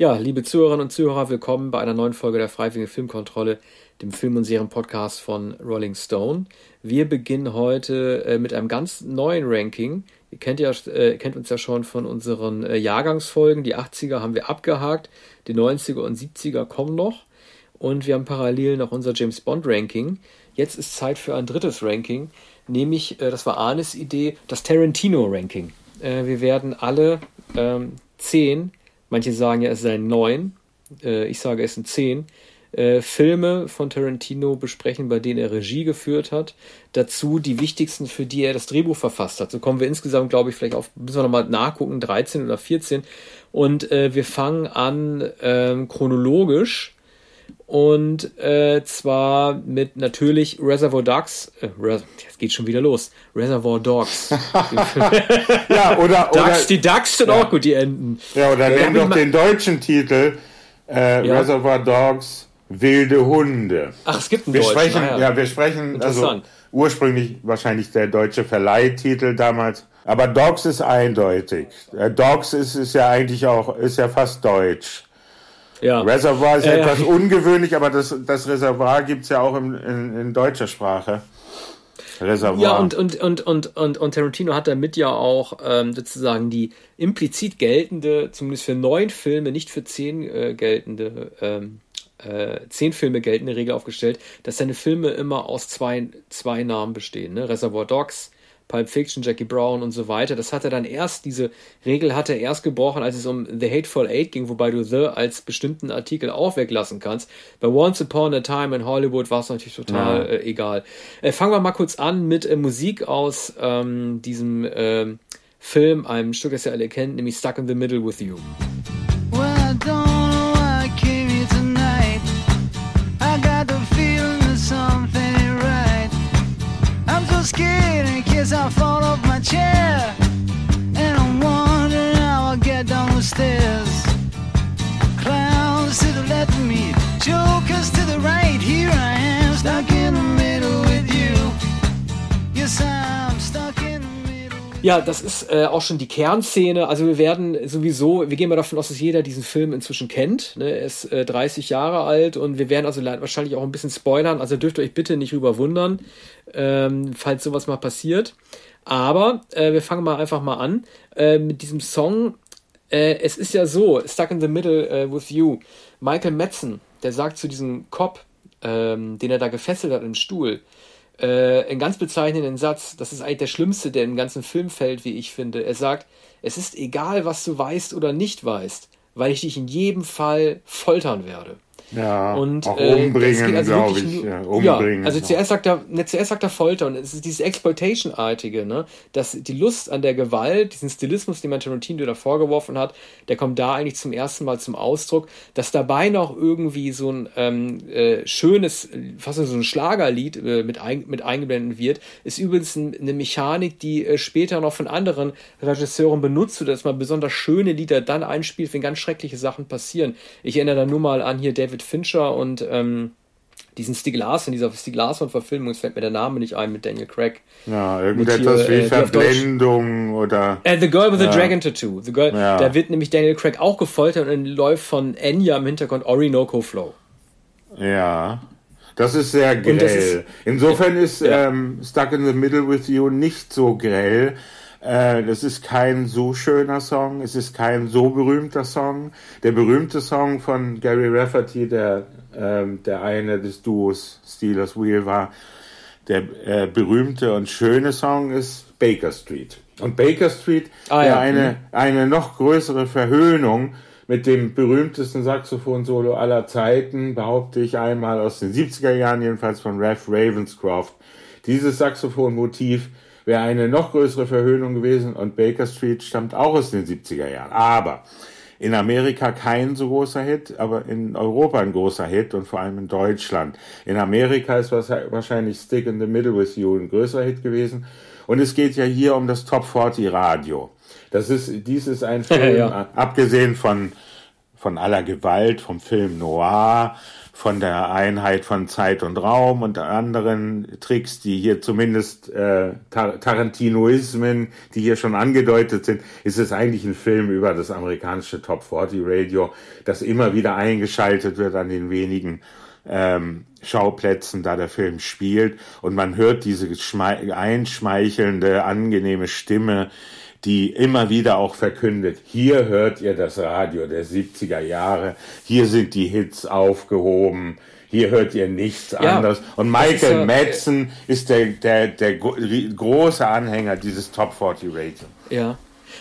Ja, liebe Zuhörerinnen und Zuhörer, willkommen bei einer neuen Folge der Freiwilligen Filmkontrolle, dem Film- und Serienpodcast von Rolling Stone. Wir beginnen heute äh, mit einem ganz neuen Ranking. Ihr kennt, ja, äh, kennt uns ja schon von unseren äh, Jahrgangsfolgen. Die 80er haben wir abgehakt, die 90er und 70er kommen noch. Und wir haben parallel noch unser James Bond Ranking. Jetzt ist Zeit für ein drittes Ranking, nämlich, äh, das war Arnes Idee, das Tarantino Ranking. Äh, wir werden alle ähm, zehn Manche sagen ja, es seien neun. Äh, ich sage, es sind zehn. Äh, Filme von Tarantino besprechen, bei denen er Regie geführt hat. Dazu die wichtigsten, für die er das Drehbuch verfasst hat. So kommen wir insgesamt, glaube ich, vielleicht auf, müssen wir nochmal nachgucken, 13 oder 14. Und äh, wir fangen an ähm, chronologisch und äh, zwar mit natürlich Reservoir Dogs. Äh, Res jetzt geht schon wieder los. Reservoir Dogs. ja, oder, Ducks, oder. Die Ducks sind ja. auch gut, die Enden. Ja, oder äh, nehmen doch den deutschen Titel äh, ja. Reservoir Dogs Wilde Hunde. Ach, es gibt einen wir Deutschen. Sprechen, ah, ja. ja, wir sprechen, also ursprünglich wahrscheinlich der deutsche Verleihtitel damals. Aber Dogs ist eindeutig. Äh, Dogs ist, ist ja eigentlich auch, ist ja fast deutsch. Ja. Reservoir ist äh, etwas ungewöhnlich, aber das, das Reservoir gibt es ja auch in, in, in deutscher Sprache. Reservoir. Ja, und, und, und, und, und, und Tarantino hat damit ja auch ähm, sozusagen die implizit geltende, zumindest für neun Filme, nicht für zehn äh, geltende, ähm, äh, zehn Filme geltende Regel aufgestellt, dass seine Filme immer aus zwei, zwei Namen bestehen. Ne? Reservoir Dogs, Pulp Fiction, Jackie Brown und so weiter. Das hat er dann erst, diese Regel hat er erst gebrochen, als es um The Hateful Eight ging, wobei du The als bestimmten Artikel auch weglassen kannst. Bei Once Upon a Time in Hollywood war es natürlich total ja. äh, egal. Äh, fangen wir mal kurz an mit äh, Musik aus ähm, diesem ähm, Film, einem Stück, das ihr alle kennt, nämlich Stuck in the Middle with You. As I fall off my chair. And I'm wondering how I'll get down the stairs. Clowns to the left of me, jokers to the right. Here I am, stuck in the middle with you. Yes, I'm Ja, das ist äh, auch schon die Kernszene. Also wir werden sowieso, wir gehen mal davon aus, dass jeder diesen Film inzwischen kennt. Ne? Er ist äh, 30 Jahre alt und wir werden also wahrscheinlich auch ein bisschen spoilern. Also dürft ihr euch bitte nicht überwundern ähm, falls sowas mal passiert. Aber äh, wir fangen mal einfach mal an äh, mit diesem Song. Äh, es ist ja so, Stuck in the Middle äh, with You. Michael Metzen, der sagt zu diesem Cop, ähm, den er da gefesselt hat im Stuhl, äh, einen ganz bezeichnenden Satz. Das ist eigentlich der schlimmste, der im ganzen Film fällt, wie ich finde. Er sagt, es ist egal, was du weißt oder nicht weißt, weil ich dich in jedem Fall foltern werde. Ja, und, auch äh, umbringen, also glaube ich. ja, umbringen. Ja, also zuerst sagt er, ne, zuerst sagt er Folter und es ist dieses Exploitation-artige, ne, dass die Lust an der Gewalt, diesen Stilismus, den man Tarantino da vorgeworfen hat, der kommt da eigentlich zum ersten Mal zum Ausdruck, dass dabei noch irgendwie so ein ähm, äh, schönes, fast so ein Schlagerlied äh, mit, ein, mit eingeblendet wird, ist übrigens ein, eine Mechanik, die äh, später noch von anderen Regisseuren benutzt wird, dass man besonders schöne Lieder dann einspielt, wenn ganz schreckliche Sachen passieren. Ich erinnere da nur mal an hier David David Fincher und ähm, diesen Stieg Larsson, dieser Stieg Larsson-Verfilmung, es fällt mir der Name nicht ein, mit Daniel Craig. Ja, irgendetwas wie äh, Verblendung oder. Äh, the Girl with ja. the Dragon Tattoo. The Girl, ja. Da wird nämlich Daniel Craig auch gefoltert und läuft von Enya im Hintergrund Orinoco Flow. Ja. Das ist sehr grell. Ist, Insofern ist ja. ähm, Stuck in the Middle with You nicht so grell, äh, das ist kein so schöner Song, es ist kein so berühmter Song. Der berühmte Song von Gary Rafferty, der, ähm, der eine des Duos Steelers Wheel war, der äh, berühmte und schöne Song ist Baker Street. Und Baker Street ah, ja. eine, mhm. eine noch größere Verhöhnung mit dem berühmtesten Saxophon-Solo aller Zeiten, behaupte ich einmal aus den 70er Jahren, jedenfalls von Ralph Ravenscroft. Dieses Saxophon-Motiv wäre eine noch größere Verhöhnung gewesen und Baker Street stammt auch aus den 70er Jahren. Aber in Amerika kein so großer Hit, aber in Europa ein großer Hit und vor allem in Deutschland. In Amerika ist wahrscheinlich Stick in the Middle with You ein größerer Hit gewesen. Und es geht ja hier um das Top 40 Radio. Das ist, dies ist ein Film, ja. abgesehen von, von aller Gewalt, vom Film Noir, von der Einheit von Zeit und Raum und anderen Tricks, die hier zumindest äh, Tar Tarantinoismen, die hier schon angedeutet sind, ist es eigentlich ein Film über das amerikanische Top 40 Radio, das immer wieder eingeschaltet wird an den wenigen ähm, Schauplätzen, da der Film spielt. Und man hört diese einschmeichelnde, angenehme Stimme, die immer wieder auch verkündet, hier hört ihr das Radio der 70er Jahre, hier sind die Hits aufgehoben, hier hört ihr nichts ja, anderes. Und Michael ja, Madsen ist der, der, der große Anhänger dieses Top 40 Radio. Ja,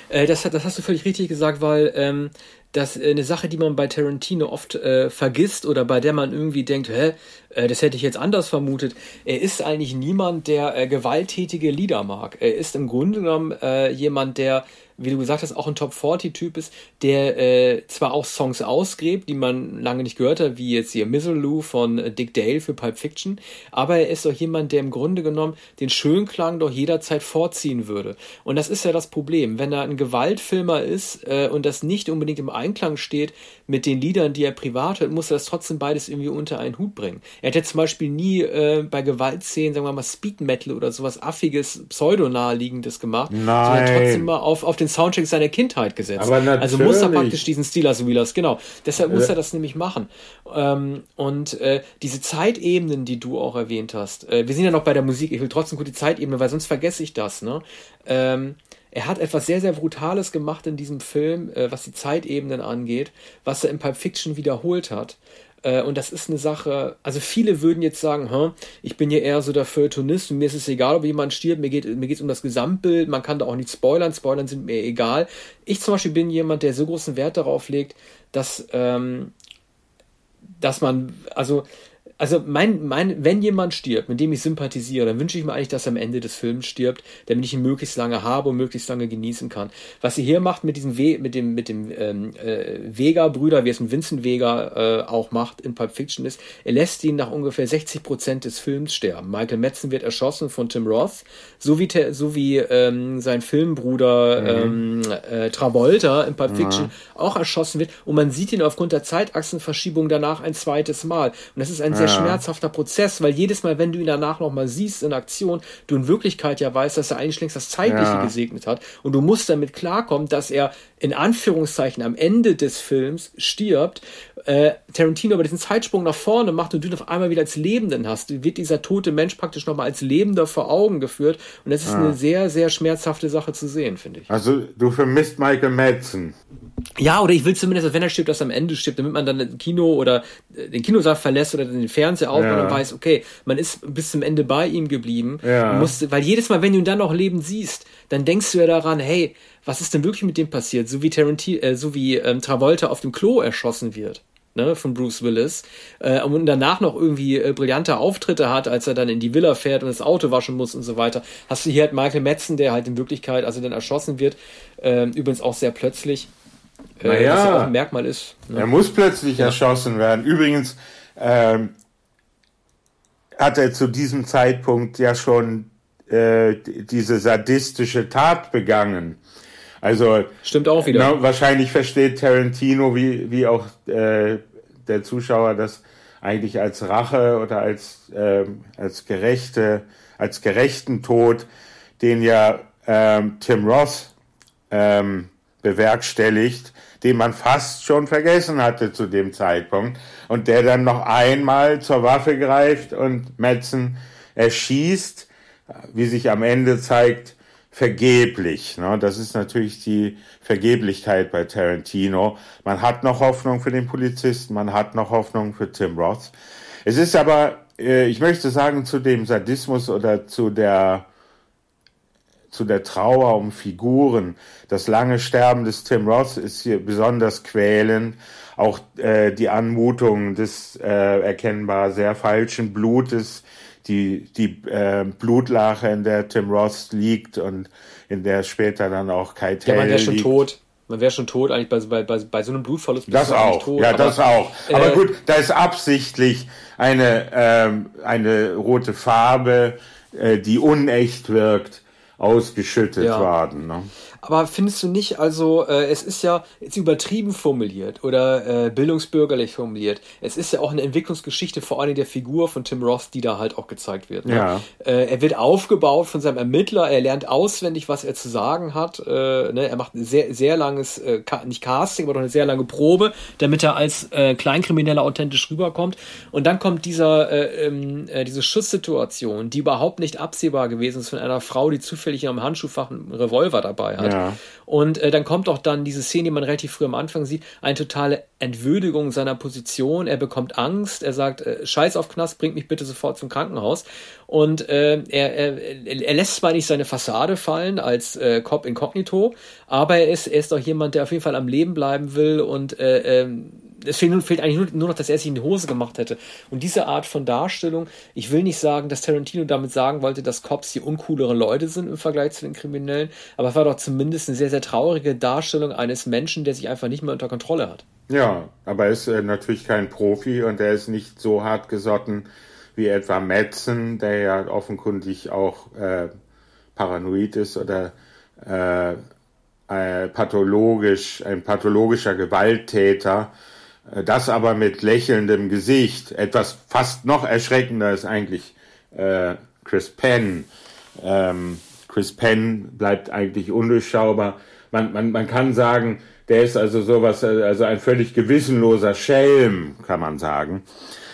äh, das, das hast du völlig richtig gesagt, weil ähm, das äh, eine Sache, die man bei Tarantino oft äh, vergisst oder bei der man irgendwie denkt, hä, äh, das hätte ich jetzt anders vermutet. Er ist eigentlich niemand, der äh, gewalttätige Lieder mag. Er ist im Grunde genommen äh, jemand, der wie du gesagt hast, auch ein Top-40-Typ ist, der äh, zwar auch Songs ausgräbt, die man lange nicht gehört hat, wie jetzt hier Mizzaloo von äh, Dick Dale für Pulp Fiction, aber er ist doch jemand, der im Grunde genommen den Schönklang doch jederzeit vorziehen würde. Und das ist ja das Problem. Wenn er ein Gewaltfilmer ist äh, und das nicht unbedingt im Einklang steht mit den Liedern, die er privat hört, muss er das trotzdem beides irgendwie unter einen Hut bringen. Er hätte zum Beispiel nie äh, bei Gewaltszenen, sagen wir mal, Speed Metal oder sowas affiges, pseudonaheliegendes gemacht, Nein. sondern trotzdem mal auf, auf den Soundtrack seiner Kindheit gesetzt. Also muss er praktisch diesen Steelers Wheelers, genau. Deshalb muss er das nämlich machen. Ähm, und äh, diese Zeitebenen, die du auch erwähnt hast, äh, wir sind ja noch bei der Musik, ich will trotzdem gut die Zeitebene, weil sonst vergesse ich das, ne? Ähm, er hat etwas sehr, sehr Brutales gemacht in diesem Film, äh, was die Zeitebenen angeht, was er in Pulp Fiction wiederholt hat. Äh, und das ist eine Sache, also viele würden jetzt sagen, hm, ich bin ja eher so der Feuilletonist und mir ist es egal, ob jemand stirbt, mir geht mir geht es um das Gesamtbild, man kann da auch nicht spoilern, spoilern sind mir egal. Ich zum Beispiel bin jemand, der so großen Wert darauf legt, dass, ähm, dass man, also also mein, mein, wenn jemand stirbt, mit dem ich sympathisiere, dann wünsche ich mir eigentlich, dass er am Ende des Films stirbt, damit ich ihn möglichst lange habe und möglichst lange genießen kann. Was sie hier macht mit diesem We mit dem, mit dem ähm, äh, Vega-Brüder, wie es ein Vincent Vega äh, auch macht in Pulp Fiction ist, er lässt ihn nach ungefähr 60 Prozent des Films sterben. Michael Madsen wird erschossen von Tim Roth, so wie, so wie ähm, sein Filmbruder mhm. ähm, äh, Travolta in Pulp Fiction mhm. auch erschossen wird und man sieht ihn aufgrund der Zeitachsenverschiebung danach ein zweites Mal. Und das ist ein sehr schmerzhafter Prozess, weil jedes Mal, wenn du ihn danach nochmal siehst in Aktion, du in Wirklichkeit ja weißt, dass er eigentlich längst das Zeitliche ja. gesegnet hat und du musst damit klarkommen, dass er in Anführungszeichen am Ende des Films stirbt, äh, Tarantino aber diesen Zeitsprung nach vorne macht und du ihn auf einmal wieder als Lebenden hast, wird dieser tote Mensch praktisch nochmal als Lebender vor Augen geführt und das ist ja. eine sehr, sehr schmerzhafte Sache zu sehen, finde ich. Also du vermisst Michael Madsen. Ja, oder ich will zumindest, dass wenn er stirbt, dass er am Ende stirbt, damit man dann das Kino oder äh, den Kinosaal verlässt oder den Fernseher aufmacht ja. und weiß, okay, man ist bis zum Ende bei ihm geblieben. Ja. Musste, weil jedes Mal, wenn du ihn dann noch lebend siehst, dann denkst du ja daran, hey, was ist denn wirklich mit dem passiert? So wie Tarantino, äh, so wie ähm, Travolta auf dem Klo erschossen wird. Ne, von Bruce Willis äh, und danach noch irgendwie äh, brillante Auftritte hat, als er dann in die Villa fährt und das Auto waschen muss und so weiter. Hast du hier halt Michael Metzen, der halt in Wirklichkeit, also dann erschossen wird, äh, übrigens auch sehr plötzlich, äh, naja, was ja auch ein Merkmal ist. Ne? Er muss plötzlich ja. erschossen werden. Übrigens ähm, hat er zu diesem Zeitpunkt ja schon äh, diese sadistische Tat begangen. Also stimmt auch wieder. Na, wahrscheinlich versteht Tarantino wie wie auch äh, der Zuschauer das eigentlich als Rache oder als äh, als gerechte als gerechten Tod, den ja ähm, Tim Roth ähm, bewerkstelligt, den man fast schon vergessen hatte zu dem Zeitpunkt und der dann noch einmal zur Waffe greift und Madsen erschießt, wie sich am Ende zeigt, vergeblich. Ne? Das ist natürlich die Vergeblichkeit bei Tarantino. Man hat noch Hoffnung für den Polizisten, man hat noch Hoffnung für Tim Roth. Es ist aber, äh, ich möchte sagen, zu dem Sadismus oder zu der zu der Trauer um Figuren. Das lange Sterben des Tim Roth ist hier besonders quälend. Auch äh, die Anmutung des äh, erkennbar sehr falschen Blutes, die, die äh, Blutlache, in der Tim Roth liegt und in der später dann auch Kai Tell Ja, man wäre schon tot. Man wäre schon tot eigentlich bei, bei, bei, bei so einem Blutverlust. Das auch, tot, ja, aber, das auch. Aber äh, gut, da ist absichtlich eine, ähm, eine rote Farbe, äh, die unecht wirkt, ausgeschüttet ja. worden. Ne? Aber findest du nicht, also äh, es ist ja jetzt übertrieben formuliert oder äh, bildungsbürgerlich formuliert. Es ist ja auch eine Entwicklungsgeschichte vor allem der Figur von Tim Roth, die da halt auch gezeigt wird. Ne? Ja. Äh, er wird aufgebaut von seinem Ermittler, er lernt auswendig, was er zu sagen hat. Äh, ne? Er macht ein sehr, sehr langes, äh, nicht Casting, aber doch eine sehr lange Probe, damit er als äh, Kleinkrimineller authentisch rüberkommt. Und dann kommt dieser, äh, ähm, äh, diese Schusssituation, die überhaupt nicht absehbar gewesen ist von einer Frau, die zufällig in einem Handschuhfach einen Revolver dabei hat. Ja. Und äh, dann kommt auch dann diese Szene, die man relativ früh am Anfang sieht, eine totale Entwürdigung seiner Position. Er bekommt Angst, er sagt, äh, scheiß auf Knast, bringt mich bitte sofort zum Krankenhaus. Und äh, er, er, er lässt zwar nicht seine Fassade fallen als äh, Cop incognito, aber er ist, er ist auch jemand, der auf jeden Fall am Leben bleiben will und äh, äh, es fehlt, eigentlich nur, nur, noch, dass er sich in die Hose gemacht hätte. Und diese Art von Darstellung, ich will nicht sagen, dass Tarantino damit sagen wollte, dass Cops die uncooleren Leute sind im Vergleich zu den Kriminellen, aber es war doch zumindest eine sehr, sehr traurige Darstellung eines Menschen, der sich einfach nicht mehr unter Kontrolle hat. Ja, aber er ist äh, natürlich kein Profi und er ist nicht so hart gesotten wie etwa Madsen, der ja offenkundig auch äh, paranoid ist oder äh, äh, pathologisch, ein pathologischer Gewalttäter das aber mit lächelndem Gesicht. Etwas fast noch erschreckender ist eigentlich äh, Chris Penn. Ähm, Chris Penn bleibt eigentlich undurchschaubar. Man, man, man kann sagen, der ist also sowas, also ein völlig gewissenloser Schelm, kann man sagen.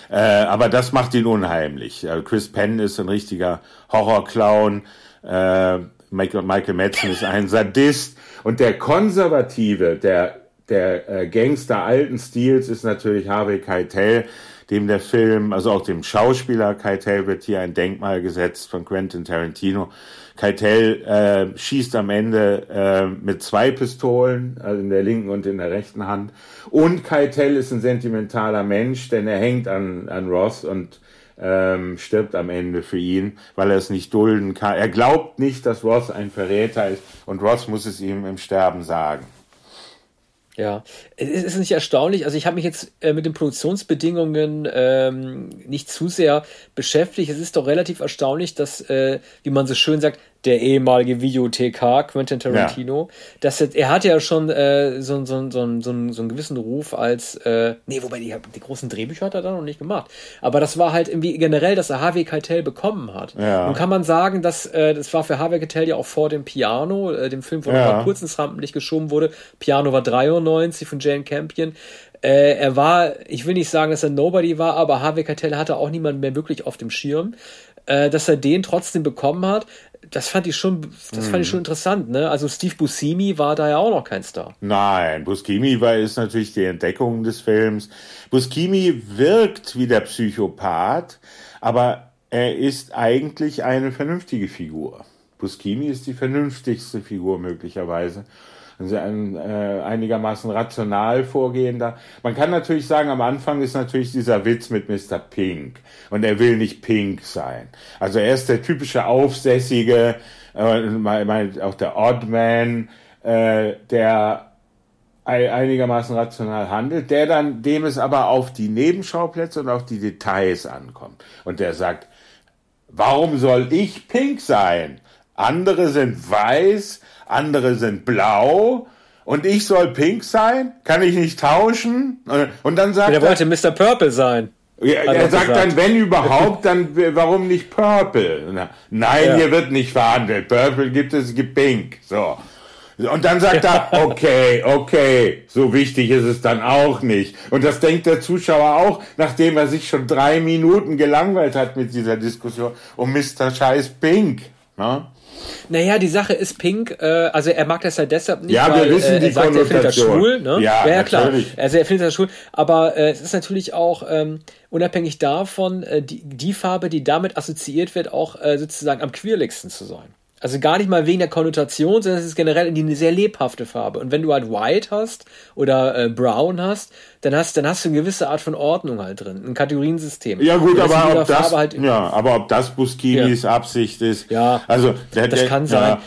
Äh, aber das macht ihn unheimlich. Also Chris Penn ist ein richtiger Horrorclown. Äh, Michael, Michael Madsen ist ein Sadist. Und der Konservative, der der äh, Gangster alten Stils ist natürlich Harvey Keitel, dem der Film, also auch dem Schauspieler Keitel wird hier ein Denkmal gesetzt von Quentin Tarantino. Keitel äh, schießt am Ende äh, mit zwei Pistolen, also in der linken und in der rechten Hand. Und Keitel ist ein sentimentaler Mensch, denn er hängt an, an Ross und ähm, stirbt am Ende für ihn, weil er es nicht dulden kann. Er glaubt nicht, dass Ross ein Verräter ist und Ross muss es ihm im Sterben sagen. Ja, es ist nicht erstaunlich. Also ich habe mich jetzt äh, mit den Produktionsbedingungen ähm, nicht zu sehr beschäftigt. Es ist doch relativ erstaunlich, dass, äh, wie man so schön sagt, der ehemalige Videothekar Quentin Tarantino. Ja. Das, er hatte ja schon äh, so, so, so, so, so einen gewissen Ruf als, äh, nee, wobei die, die großen Drehbücher hat er da noch nicht gemacht. Aber das war halt irgendwie generell, dass er Harvey Keitel bekommen hat. Ja. Nun kann man sagen, dass äh, das war für Harvey Keitel ja auch vor dem Piano, äh, dem Film, wo ja. mal kurz ins Rampenlicht geschoben wurde. Piano war 93 von Jane Campion. Äh, er war, ich will nicht sagen, dass er Nobody war, aber Harvey Keitel hatte auch niemanden mehr wirklich auf dem Schirm äh, dass er den trotzdem bekommen hat das fand ich schon, das fand ich schon hm. interessant, ne? Also Steve Buscemi war da ja auch noch kein Star. Nein, Buscemi war ist natürlich die Entdeckung des Films. Buscemi wirkt wie der Psychopath, aber er ist eigentlich eine vernünftige Figur. Buscemi ist die vernünftigste Figur möglicherweise ein äh, einigermaßen rational vorgehender. Man kann natürlich sagen, am Anfang ist natürlich dieser Witz mit Mr. Pink und er will nicht Pink sein. Also er ist der typische Aufsässige, äh, auch der Oddman, äh, der einigermaßen rational handelt, der dann, dem es aber auf die Nebenschauplätze und auf die Details ankommt. Und der sagt, warum soll ich pink sein? Andere sind weiß, andere sind blau und ich soll pink sein? Kann ich nicht tauschen? Und dann sagt er. Der wollte Mr. Purple sein. Ja, er sagt gesagt. dann, wenn überhaupt, dann warum nicht Purple? Nein, ja. hier wird nicht verhandelt. Purple gibt es, gibt Pink. So. Und dann sagt er, okay, okay, so wichtig ist es dann auch nicht. Und das denkt der Zuschauer auch, nachdem er sich schon drei Minuten gelangweilt hat mit dieser Diskussion um Mr. Scheiß Pink. Ne? Naja, die Sache ist Pink, äh, also er mag das halt deshalb nicht, ja, weil wir wissen, äh, er sagt, er findet das schwul. Ne? Ja, ja klar. Also er findet das schwul. Aber äh, es ist natürlich auch ähm, unabhängig davon, äh, die, die Farbe, die damit assoziiert wird, auch äh, sozusagen am queerligsten zu sein. Also gar nicht mal wegen der Konnotation, sondern es ist generell eine sehr lebhafte Farbe. Und wenn du halt White hast oder äh, Brown hast, dann hast, dann hast du eine gewisse Art von Ordnung halt drin, ein Kategoriensystem. Ja gut, aber ob, das, halt ja, aber ob das Busquinis ja. Absicht ist, ja, also der, das der, kann sein.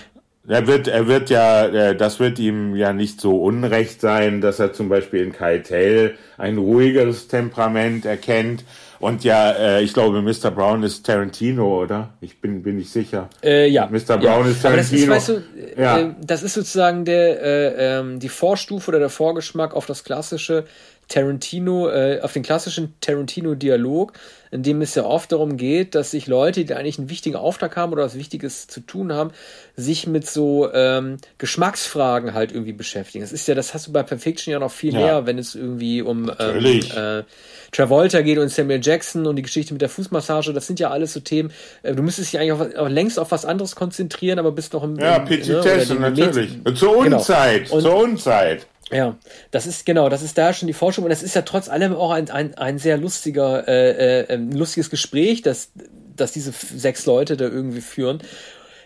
Er wird, er wird ja, äh, das wird ihm ja nicht so unrecht sein, dass er zum Beispiel in Keitel ein ruhigeres Temperament erkennt. Und ja, äh, ich glaube, Mr. Brown ist Tarantino, oder? Ich bin, bin nicht sicher. Äh, ja. Mr. Brown ja. ist Tarantino. Das ist, weißt du, ja. äh, das ist sozusagen der, äh, ähm, die Vorstufe oder der Vorgeschmack auf das klassische Tarantino, äh, auf den klassischen Tarantino-Dialog, in dem es ja oft darum geht, dass sich Leute, die eigentlich einen wichtigen Auftrag haben oder was Wichtiges zu tun haben, sich mit so ähm, Geschmacksfragen halt irgendwie beschäftigen. Das ist ja, das hast du bei Perfection ja noch viel ja. mehr, wenn es irgendwie um ähm, äh, Travolta geht und Samuel Jackson und die Geschichte mit der Fußmassage. Das sind ja alles so Themen. Äh, du müsstest dich eigentlich auf, auf, längst auf was anderes konzentrieren, aber bist noch im. Ja, Petitesse, ne, natürlich. Met zur genau. Unzeit, genau. zur Unzeit. Ja, das ist genau, das ist da schon die Forschung und das ist ja trotz allem auch ein, ein, ein sehr lustiger, äh, äh, lustiges Gespräch, das, dass diese sechs Leute da irgendwie führen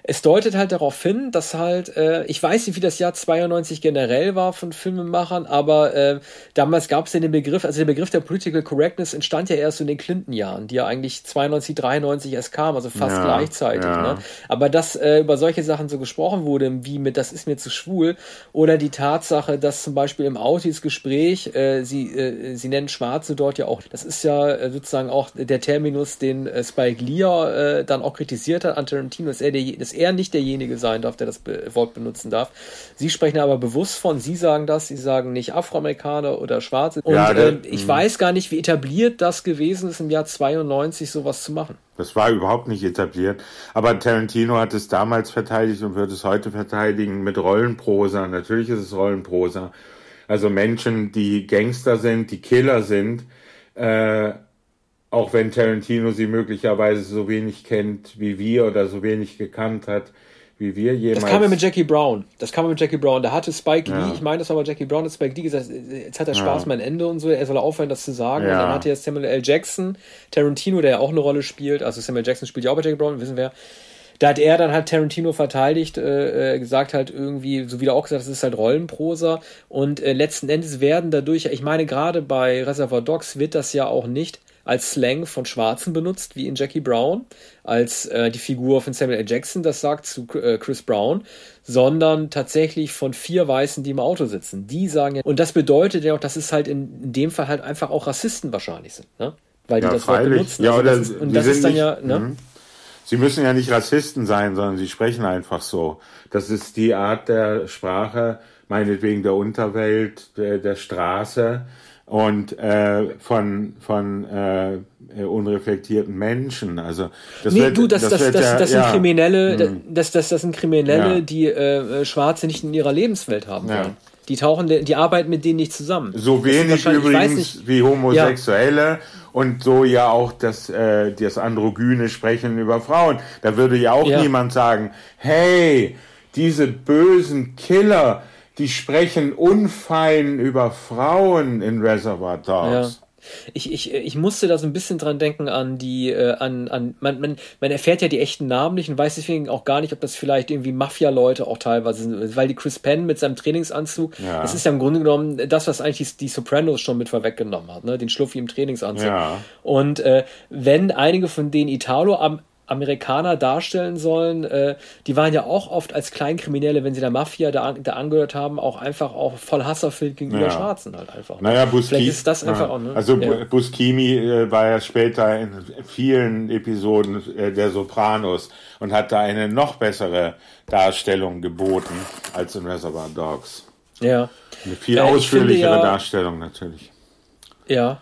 es deutet halt darauf hin, dass halt, äh, ich weiß nicht, wie das Jahr 92 generell war von Filmemachern, aber äh, damals gab es ja den Begriff, also der Begriff der Political Correctness entstand ja erst in den Clinton-Jahren, die ja eigentlich 92, 93 erst kamen, also fast ja, gleichzeitig. Ja. Ne? Aber dass äh, über solche Sachen so gesprochen wurde, wie mit das ist mir zu schwul, oder die Tatsache, dass zum Beispiel im Autis-Gespräch, äh, sie, äh, sie nennen Schwarze dort ja auch, das ist ja äh, sozusagen auch der Terminus, den äh, Spike Lee äh, dann auch kritisiert hat an Tarantino, dass er der, das er nicht derjenige sein darf, der das Wort benutzen darf. Sie sprechen aber bewusst von, Sie sagen das, Sie sagen nicht Afroamerikaner oder Schwarze. Und ja, der, äh, ich weiß gar nicht, wie etabliert das gewesen ist, im Jahr 92 sowas zu machen. Das war überhaupt nicht etabliert. Aber Tarantino hat es damals verteidigt und wird es heute verteidigen mit Rollenprosa. Natürlich ist es Rollenprosa. Also Menschen, die Gangster sind, die Killer sind, äh, auch wenn Tarantino sie möglicherweise so wenig kennt wie wir oder so wenig gekannt hat wie wir jemals. Das kam ja mit Jackie Brown. Das kam ja mit Jackie Brown. Da hatte Spike ja. Lee, ich meine, das war aber Jackie Brown, hat Spike Lee gesagt, jetzt hat er Spaß ja. mein Ende und so, er soll aufhören, das zu sagen. Ja. Und dann hatte ja Samuel L. Jackson, Tarantino, der ja auch eine Rolle spielt, also Samuel Jackson spielt ja auch bei Jackie Brown, wissen wir. Da hat er dann halt Tarantino verteidigt, äh, äh gesagt halt irgendwie, so wie er auch gesagt, das ist halt Rollenprosa und äh, letzten Endes werden dadurch, ich meine gerade bei Reservoir Dogs wird das ja auch nicht als Slang von Schwarzen benutzt, wie in Jackie Brown, als äh, die Figur von Samuel L. Jackson das sagt zu äh, Chris Brown, sondern tatsächlich von vier Weißen, die im Auto sitzen. Die sagen ja, und das bedeutet ja auch, dass es halt in, in dem Fall halt einfach auch Rassisten wahrscheinlich sind, ne? Weil die ja, das Wort benutzen. Ja, also das ist, und das ist dann nicht, ja, ne? Mh. Sie müssen ja nicht Rassisten sein, sondern sie sprechen einfach so. Das ist die Art der Sprache, meinetwegen der Unterwelt, der, der Straße, und äh, von von äh, unreflektierten Menschen. Also das nee, wird, du, das, das, das, das, ja, das sind ja. Kriminelle, hm. das, das, das sind Kriminelle, ja. die äh, Schwarze nicht in ihrer Lebenswelt haben wollen. Die tauchen, die arbeiten mit denen nicht zusammen. So wenig übrigens nicht, wie Homosexuelle und so ja auch das, äh, das androgyne Sprechen über Frauen. Da würde ja auch niemand sagen, hey, diese bösen Killer, die sprechen unfein über Frauen in Reservoir Dogs. Ja. Ich, ich, ich musste da so ein bisschen dran denken an die, äh, an, an, man, man, man erfährt ja die echten Namen nicht und weiß deswegen auch gar nicht, ob das vielleicht irgendwie Mafia-Leute auch teilweise sind, weil die Chris Penn mit seinem Trainingsanzug, ja. das ist ja im Grunde genommen das, was eigentlich die, Sopranos schon mit vorweggenommen hat, ne, den Schluffi im Trainingsanzug. Ja. Und äh, wenn einige von denen Italo am Amerikaner darstellen sollen, äh, die waren ja auch oft als Kleinkriminelle, wenn sie der Mafia da, da angehört haben, auch einfach auch voll hasserfüllt gegenüber ja. Schwarzen halt einfach. Ne? Naja, Buschimi. ist das einfach ja. auch, ne? Also ja. Buscemi äh, war ja später in vielen Episoden äh, der Sopranos und hat da eine noch bessere Darstellung geboten als in Reservoir Dogs. Ja. Eine viel ausführlichere ja, Darstellung natürlich. Ja,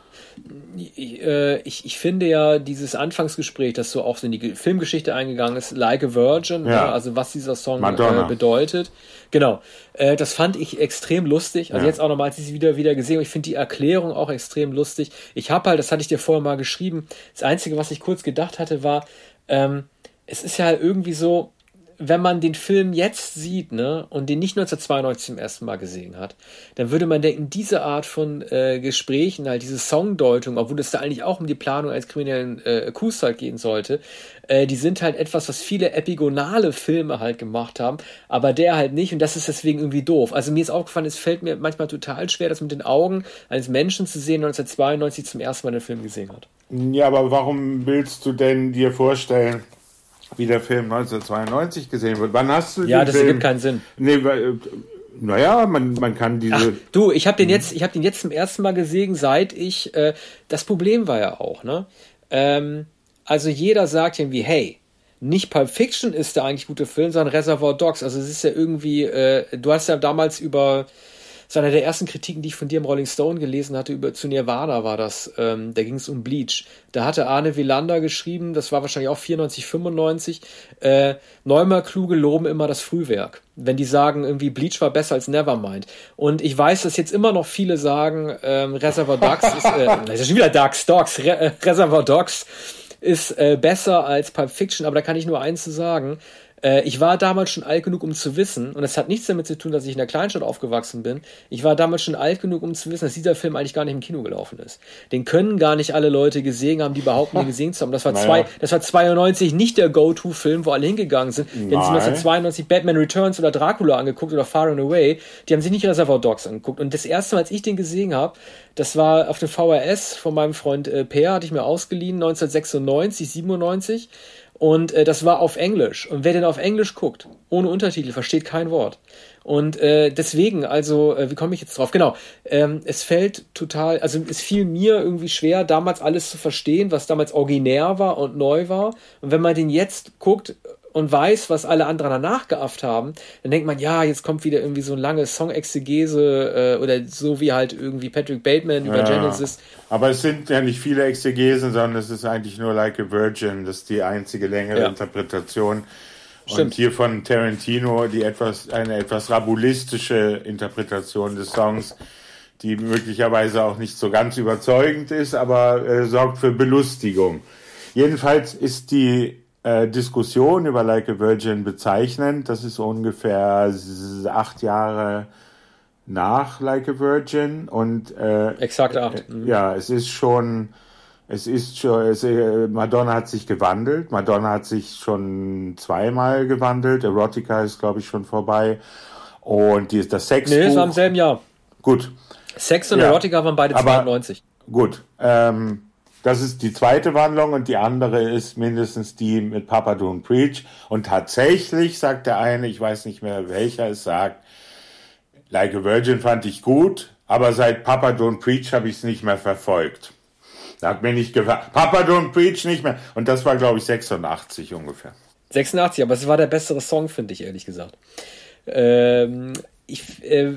äh, ich, ich finde ja dieses Anfangsgespräch, das so auch in die Filmgeschichte eingegangen ist, Like a Virgin, ja. Ja, also was dieser Song äh, bedeutet. Genau. Äh, das fand ich extrem lustig. Also ja. jetzt auch nochmal, als ich sie wieder, wieder gesehen habe, ich finde die Erklärung auch extrem lustig. Ich habe halt, das hatte ich dir vorher mal geschrieben, das Einzige, was ich kurz gedacht hatte, war, ähm, es ist ja halt irgendwie so, wenn man den Film jetzt sieht, ne, und den nicht 1992 zum ersten Mal gesehen hat, dann würde man denken, diese Art von äh, Gesprächen, halt diese Songdeutung, obwohl es da eigentlich auch um die Planung eines kriminellen äh, Coups halt gehen sollte, äh, die sind halt etwas, was viele epigonale Filme halt gemacht haben, aber der halt nicht und das ist deswegen irgendwie doof. Also mir ist aufgefallen, es fällt mir manchmal total schwer, das mit den Augen eines Menschen zu sehen, 1992 zum ersten Mal den Film gesehen hat. Ja, aber warum willst du denn dir vorstellen, wie der Film 1992 gesehen wird. Wann hast du Ja, das Film? ergibt keinen Sinn. Nee, weil, äh, naja, man, man kann diese. Ach, du, ich habe den jetzt, ich habe den jetzt zum ersten Mal gesehen, seit ich. Äh, das Problem war ja auch, ne? Ähm, also jeder sagt irgendwie, hey, nicht Pulp Fiction ist der eigentlich gute Film, sondern Reservoir Dogs. Also es ist ja irgendwie, äh, du hast ja damals über das ist einer der ersten Kritiken, die ich von dir im Rolling Stone gelesen hatte, über zu Nirvana war das. Ähm, da ging es um Bleach. Da hatte Arne Wielander geschrieben, das war wahrscheinlich auch 94, 95, äh, Neumer kluge loben immer das Frühwerk. Wenn die sagen, irgendwie Bleach war besser als Nevermind. Und ich weiß, dass jetzt immer noch viele sagen, ähm, Reservoir Dogs ist, äh, das ist schon wieder Dogs, Dogs, Re äh, Reservoir Dogs ist äh, besser als Pulp Fiction, aber da kann ich nur eins zu sagen. Äh, ich war damals schon alt genug, um zu wissen, und es hat nichts damit zu tun, dass ich in der Kleinstadt aufgewachsen bin. Ich war damals schon alt genug, um zu wissen, dass dieser Film eigentlich gar nicht im Kino gelaufen ist. Den können gar nicht alle Leute gesehen haben, die behaupten, ihn gesehen zu haben. Das war, naja. zwei, das war 92 nicht der Go-To-Film, wo alle hingegangen sind. Wenn sie 1992 Batman Returns oder Dracula angeguckt oder Far and Away, die haben sich nicht Reservoir Dogs angeguckt. Und das erste Mal, als ich den gesehen habe, das war auf dem VHS von meinem Freund äh, Per, hatte ich mir ausgeliehen, 1996, 97. Und äh, das war auf Englisch. Und wer denn auf Englisch guckt, ohne Untertitel, versteht kein Wort. Und äh, deswegen, also, äh, wie komme ich jetzt drauf? Genau, ähm, es fällt total, also es fiel mir irgendwie schwer, damals alles zu verstehen, was damals originär war und neu war. Und wenn man den jetzt guckt, und weiß, was alle anderen danach geafft haben, dann denkt man, ja, jetzt kommt wieder irgendwie so ein langes Song-Exegese äh, oder so wie halt irgendwie Patrick Bateman über ja, Genesis. Aber es sind ja nicht viele Exegesen, sondern es ist eigentlich nur Like a Virgin, das ist die einzige längere ja. Interpretation. Stimmt. Und hier von Tarantino die etwas, eine etwas rabulistische Interpretation des Songs, die möglicherweise auch nicht so ganz überzeugend ist, aber äh, sorgt für Belustigung. Jedenfalls ist die äh, Diskussion über Like a Virgin bezeichnend. Das ist ungefähr acht Jahre nach Like a Virgin und äh, exakt acht. Mhm. Ja, es ist schon, es ist schon, es, äh, Madonna hat sich gewandelt. Madonna hat sich schon zweimal gewandelt. Erotica ist glaube ich schon vorbei und die ist das Sex. Nee, ist am selben Jahr. Gut. Sex und ja. Erotica waren beide 92. Gut. Ähm, das ist die zweite Wandlung und die andere ist mindestens die mit Papa Don't Preach. Und tatsächlich sagt der eine, ich weiß nicht mehr welcher es sagt, Like a Virgin fand ich gut, aber seit Papa Don't Preach habe ich es nicht mehr verfolgt. Da hat mir nicht gefallen. Papa Don't Preach nicht mehr. Und das war, glaube ich, 86 ungefähr. 86, aber es war der bessere Song, finde ich, ehrlich gesagt. Ähm, ich äh,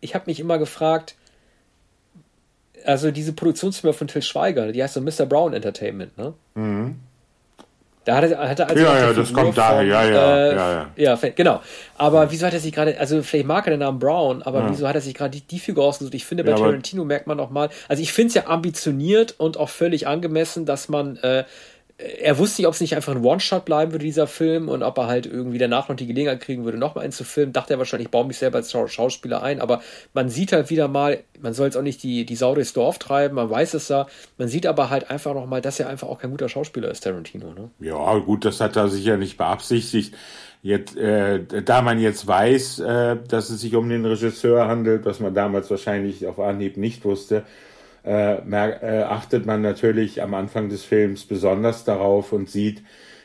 ich habe mich immer gefragt, also diese Produktionsfirma von Till Schweiger, die heißt so Mr. Brown Entertainment, ne? Mhm. Da hat er, hat er also ja, ja, das kommt daher, ja, ja, äh, ja, ja. Ja, genau. Aber wieso hat er sich gerade, also vielleicht mag er den Namen Brown, aber ja. wieso hat er sich gerade die, die Figur ausgesucht? Ich finde, bei ja, Tarantino merkt man auch mal, also ich finde es ja ambitioniert und auch völlig angemessen, dass man äh, er wusste nicht, ob es nicht einfach ein One-Shot bleiben würde, dieser Film, und ob er halt irgendwie danach noch die Gelegenheit kriegen würde, nochmal einen zu filmen. Dachte er wahrscheinlich, ich baue mich selber als Schauspieler ein, aber man sieht halt wieder mal, man soll jetzt auch nicht die, die Sau durchs Dorf treiben, man weiß es ja, man sieht aber halt einfach nochmal, dass er einfach auch kein guter Schauspieler ist, Tarantino. Ne? Ja, gut, das hat er sicher nicht beabsichtigt. Jetzt, äh, da man jetzt weiß, äh, dass es sich um den Regisseur handelt, was man damals wahrscheinlich auf Anhieb nicht wusste, äh, äh, achtet man natürlich am Anfang des Films besonders darauf und sieht,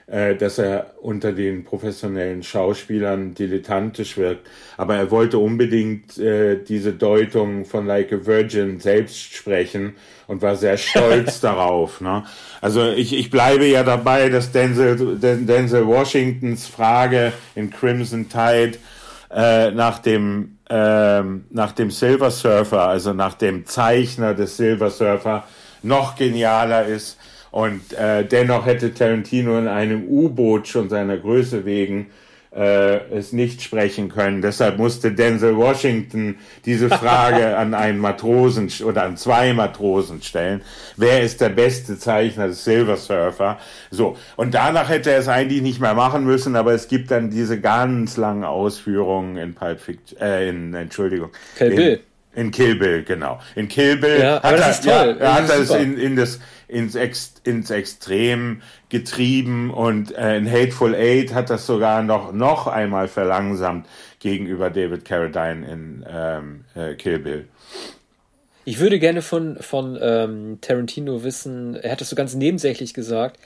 äh, dass er unter den professionellen Schauspielern dilettantisch wirkt. Aber er wollte unbedingt äh, diese Deutung von Like a Virgin selbst sprechen und war sehr stolz darauf. Ne? Also ich, ich bleibe ja dabei, dass Denzel, Denzel Washingtons Frage in Crimson Tide äh, nach dem ähm, nach dem Silver Surfer, also nach dem Zeichner des Silver Surfer, noch genialer ist. Und äh, dennoch hätte Tarantino in einem U-Boot schon seiner Größe wegen äh, es nicht sprechen können. Deshalb musste Denzel Washington diese Frage an einen Matrosen oder an zwei Matrosen stellen. Wer ist der beste Zeichner des Silver Surfer? So. Und danach hätte er es eigentlich nicht mehr machen müssen, aber es gibt dann diese ganz langen Ausführungen in Pulp Fiction, äh, in, Entschuldigung. Kill Bill. In, Kill Bill, genau. In Kill Bill ja, hat er, ja, er hat das in, in das ins, Ex, ins Extrem getrieben und äh, in Hateful Eight hat das sogar noch, noch einmal verlangsamt gegenüber David Carradine in ähm, äh, Kill Bill. Ich würde gerne von, von ähm, Tarantino wissen, er hat das so ganz nebensächlich gesagt,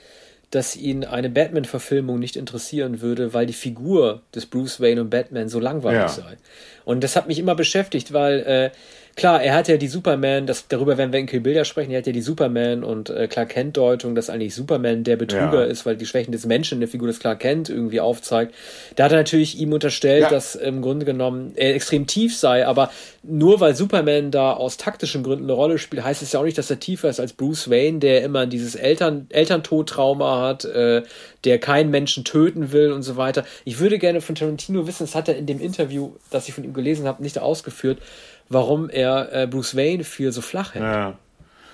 dass ihn eine Batman-Verfilmung nicht interessieren würde, weil die Figur des Bruce Wayne und Batman so langweilig ja. sei. Und das hat mich immer beschäftigt, weil äh, klar, er hat ja die Superman, das, darüber werden wir in Kill Bill ja sprechen, er hat ja die Superman und äh, Clark Kent Deutung, dass eigentlich Superman der Betrüger ja. ist, weil die Schwächen des Menschen in der Figur des Clark Kent irgendwie aufzeigt. Da hat er natürlich ihm unterstellt, ja. dass im Grunde genommen er extrem tief sei, aber nur weil Superman da aus taktischen Gründen eine Rolle spielt, heißt es ja auch nicht, dass er tiefer ist als Bruce Wayne, der immer dieses Eltern, Elterntodtrauma hat, äh, der keinen Menschen töten will und so weiter. Ich würde gerne von Tarantino wissen, das hat er in dem Interview, das ich von ihm gelesen habe, nicht ausgeführt, warum er äh, Bruce Wayne für so flach hält. Ja.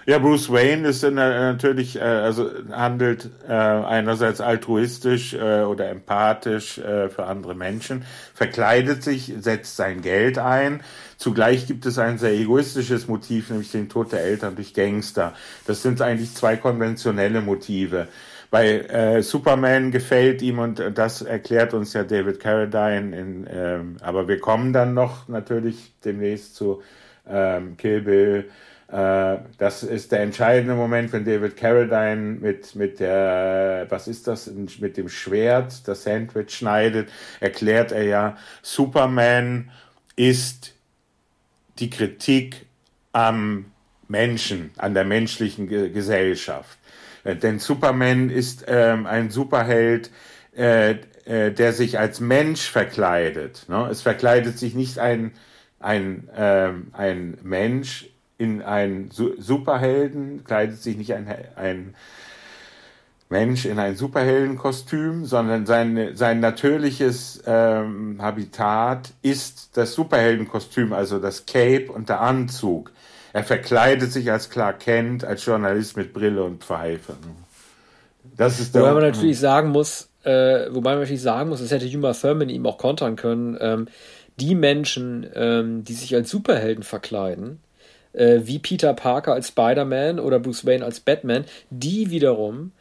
Ja, Bruce Wayne ist in, äh, natürlich, äh, also handelt äh, einerseits altruistisch äh, oder empathisch äh, für andere Menschen, verkleidet sich, setzt sein Geld ein. Zugleich gibt es ein sehr egoistisches Motiv, nämlich den Tod der Eltern durch Gangster. Das sind eigentlich zwei konventionelle Motive. Bei äh, Superman gefällt ihm und das erklärt uns ja David Carradine. In, ähm, aber wir kommen dann noch natürlich demnächst zu ähm, Kill Bill. Äh, das ist der entscheidende Moment, wenn David Carradine mit, mit der, was ist das, mit dem Schwert das Sandwich schneidet, erklärt er ja, Superman ist die Kritik am Menschen, an der menschlichen Gesellschaft. Äh, denn Superman ist ähm, ein Superheld, äh, äh, der sich als Mensch verkleidet. Ne? Es verkleidet sich nicht ein, ein, ähm, ein Mensch in einen Su Superhelden, kleidet sich nicht ein, ein Mensch in ein Superheldenkostüm, sondern sein, sein natürliches ähm, Habitat ist das Superheldenkostüm, also das Cape und der Anzug. Er verkleidet sich als Clark Kent, als Journalist mit Brille und Pfeife. Das ist der. Wobei man natürlich sagen muss, äh, wobei man natürlich sagen muss, das hätte Juma Thurman ihm auch kontern können. Ähm, die Menschen, ähm, die sich als Superhelden verkleiden, äh, wie Peter Parker als Spider-Man oder Bruce Wayne als Batman, die wiederum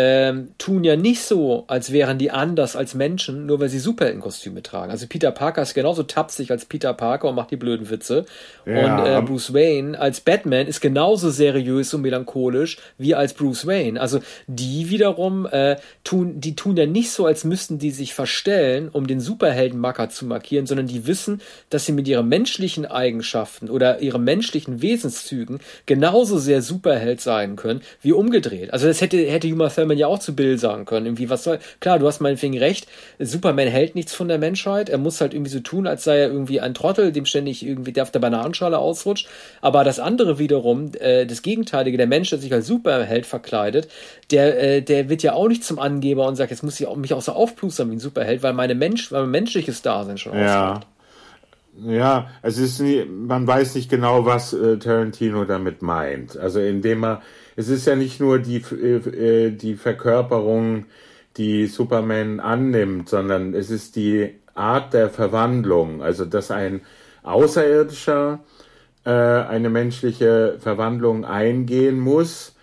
ähm, tun ja nicht so, als wären die anders als Menschen, nur weil sie Superheldenkostüme tragen. Also Peter Parker ist genauso tapsig als Peter Parker und macht die blöden Witze. Ja. Und äh, Bruce Wayne als Batman ist genauso seriös und melancholisch wie als Bruce Wayne. Also die wiederum äh, tun, die tun ja nicht so, als müssten die sich verstellen, um den Superheldenmacker zu markieren, sondern die wissen, dass sie mit ihren menschlichen Eigenschaften oder ihren menschlichen Wesenszügen genauso sehr Superheld sein können wie umgedreht. Also das hätte hätte Uma Thurman ja auch zu Bill sagen können. Irgendwie, was soll. Klar, du hast meinetwegen recht. Superman hält nichts von der Menschheit. Er muss halt irgendwie so tun, als sei er irgendwie ein Trottel, dem ständig irgendwie der auf der Bananenschale ausrutscht. Aber das andere wiederum, äh, das Gegenteilige, der Mensch, der sich als Superheld verkleidet, der, äh, der wird ja auch nicht zum Angeber und sagt, jetzt muss ich auch, mich auch so aufplustern wie ein Superheld, weil meine Mensch, weil mein menschliches Dasein schon ja. ausreicht. Ja, es ist nie, man weiß nicht genau, was äh, Tarantino damit meint. Also indem er es ist ja nicht nur die, äh, die Verkörperung, die Superman annimmt, sondern es ist die Art der Verwandlung, also dass ein Außerirdischer äh, eine menschliche Verwandlung eingehen muss.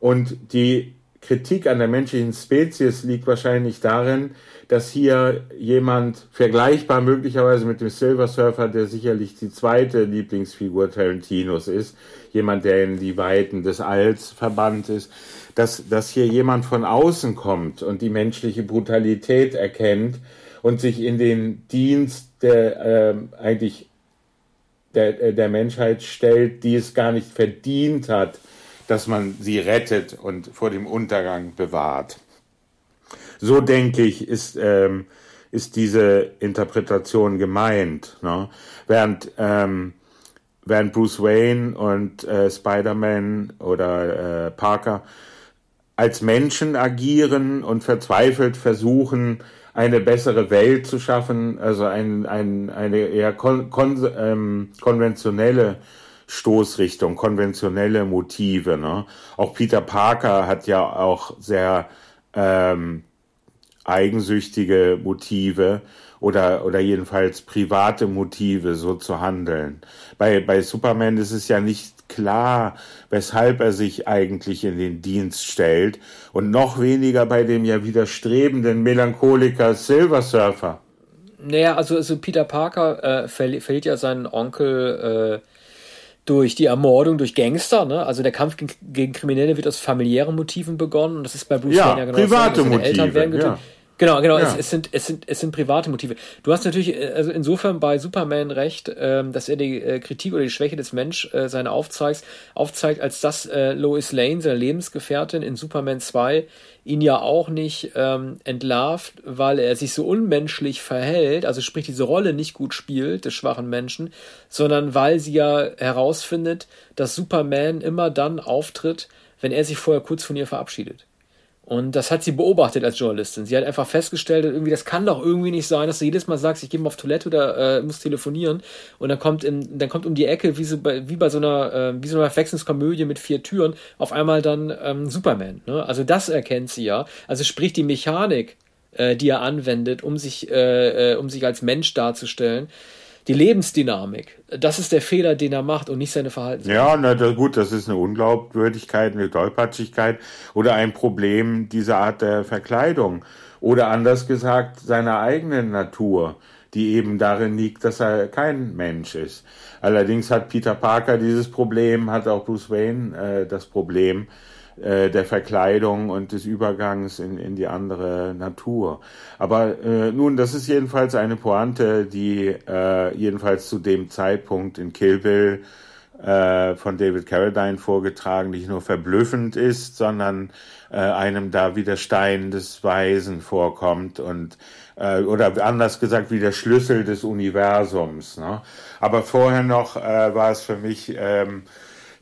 Und die Kritik an der menschlichen Spezies liegt wahrscheinlich darin, dass hier jemand vergleichbar möglicherweise mit dem Silver Surfer, der sicherlich die zweite Lieblingsfigur Tarantinos ist, jemand, der in die Weiten des Alls verbannt ist, dass, dass hier jemand von außen kommt und die menschliche Brutalität erkennt und sich in den Dienst der äh, eigentlich der, äh, der Menschheit stellt, die es gar nicht verdient hat, dass man sie rettet und vor dem Untergang bewahrt. So denke ich, ist, ähm, ist diese Interpretation gemeint. Ne? Während ähm, während Bruce Wayne und äh, Spider-Man oder äh, Parker als Menschen agieren und verzweifelt versuchen, eine bessere Welt zu schaffen, also ein, ein, eine eher kon, kon, ähm, konventionelle Stoßrichtung, konventionelle Motive. Ne? Auch Peter Parker hat ja auch sehr ähm, eigensüchtige Motive oder, oder jedenfalls private Motive, so zu handeln. Bei, bei Superman ist es ja nicht klar, weshalb er sich eigentlich in den Dienst stellt und noch weniger bei dem ja widerstrebenden Melancholiker Silver Surfer. Naja, also, also Peter Parker äh, verliert ja seinen Onkel äh, durch die Ermordung durch Gangster, ne? Also der Kampf gegen, gegen Kriminelle wird aus familiären Motiven begonnen und das ist bei Bruce ja, Wayne ja genau private so. Motive, Eltern werden getötet. Ja. Genau, genau. Ja. Es, es, sind, es, sind, es sind private Motive. Du hast natürlich äh, also insofern bei Superman recht, ähm, dass er die äh, Kritik oder die Schwäche des Mensch äh, seine aufzeigt, aufzeigt, als dass äh, Lois Lane, seine Lebensgefährtin in Superman 2, ihn ja auch nicht ähm, entlarvt, weil er sich so unmenschlich verhält, also sprich diese Rolle nicht gut spielt des schwachen Menschen, sondern weil sie ja herausfindet, dass Superman immer dann auftritt, wenn er sich vorher kurz von ihr verabschiedet. Und das hat sie beobachtet als Journalistin. Sie hat einfach festgestellt, irgendwie, das kann doch irgendwie nicht sein, dass du jedes Mal sagst, ich gehe mal auf Toilette oder äh, muss telefonieren. Und dann kommt, in, dann kommt um die Ecke, wie, so bei, wie bei so einer, äh, so einer Verwechslungskomödie mit vier Türen, auf einmal dann ähm, Superman. Ne? Also das erkennt sie ja. Also sprich die Mechanik, äh, die er anwendet, um sich, äh, äh, um sich als Mensch darzustellen die Lebensdynamik. Das ist der Fehler, den er macht und nicht seine Verhaltensweise. Ja, na gut, das ist eine Unglaubwürdigkeit, eine Tollpatschigkeit oder ein Problem dieser Art der Verkleidung. Oder anders gesagt, seiner eigenen Natur, die eben darin liegt, dass er kein Mensch ist. Allerdings hat Peter Parker dieses Problem, hat auch Bruce Wayne äh, das Problem, äh, der Verkleidung und des Übergangs in, in die andere Natur. Aber äh, nun, das ist jedenfalls eine Pointe, die äh, jedenfalls zu dem Zeitpunkt in Kill Bill äh, von David Carradine vorgetragen, nicht nur verblüffend ist, sondern äh, einem da wie der Stein des Weisen vorkommt und äh, oder anders gesagt wie der Schlüssel des Universums. Ne? Aber vorher noch äh, war es für mich ähm,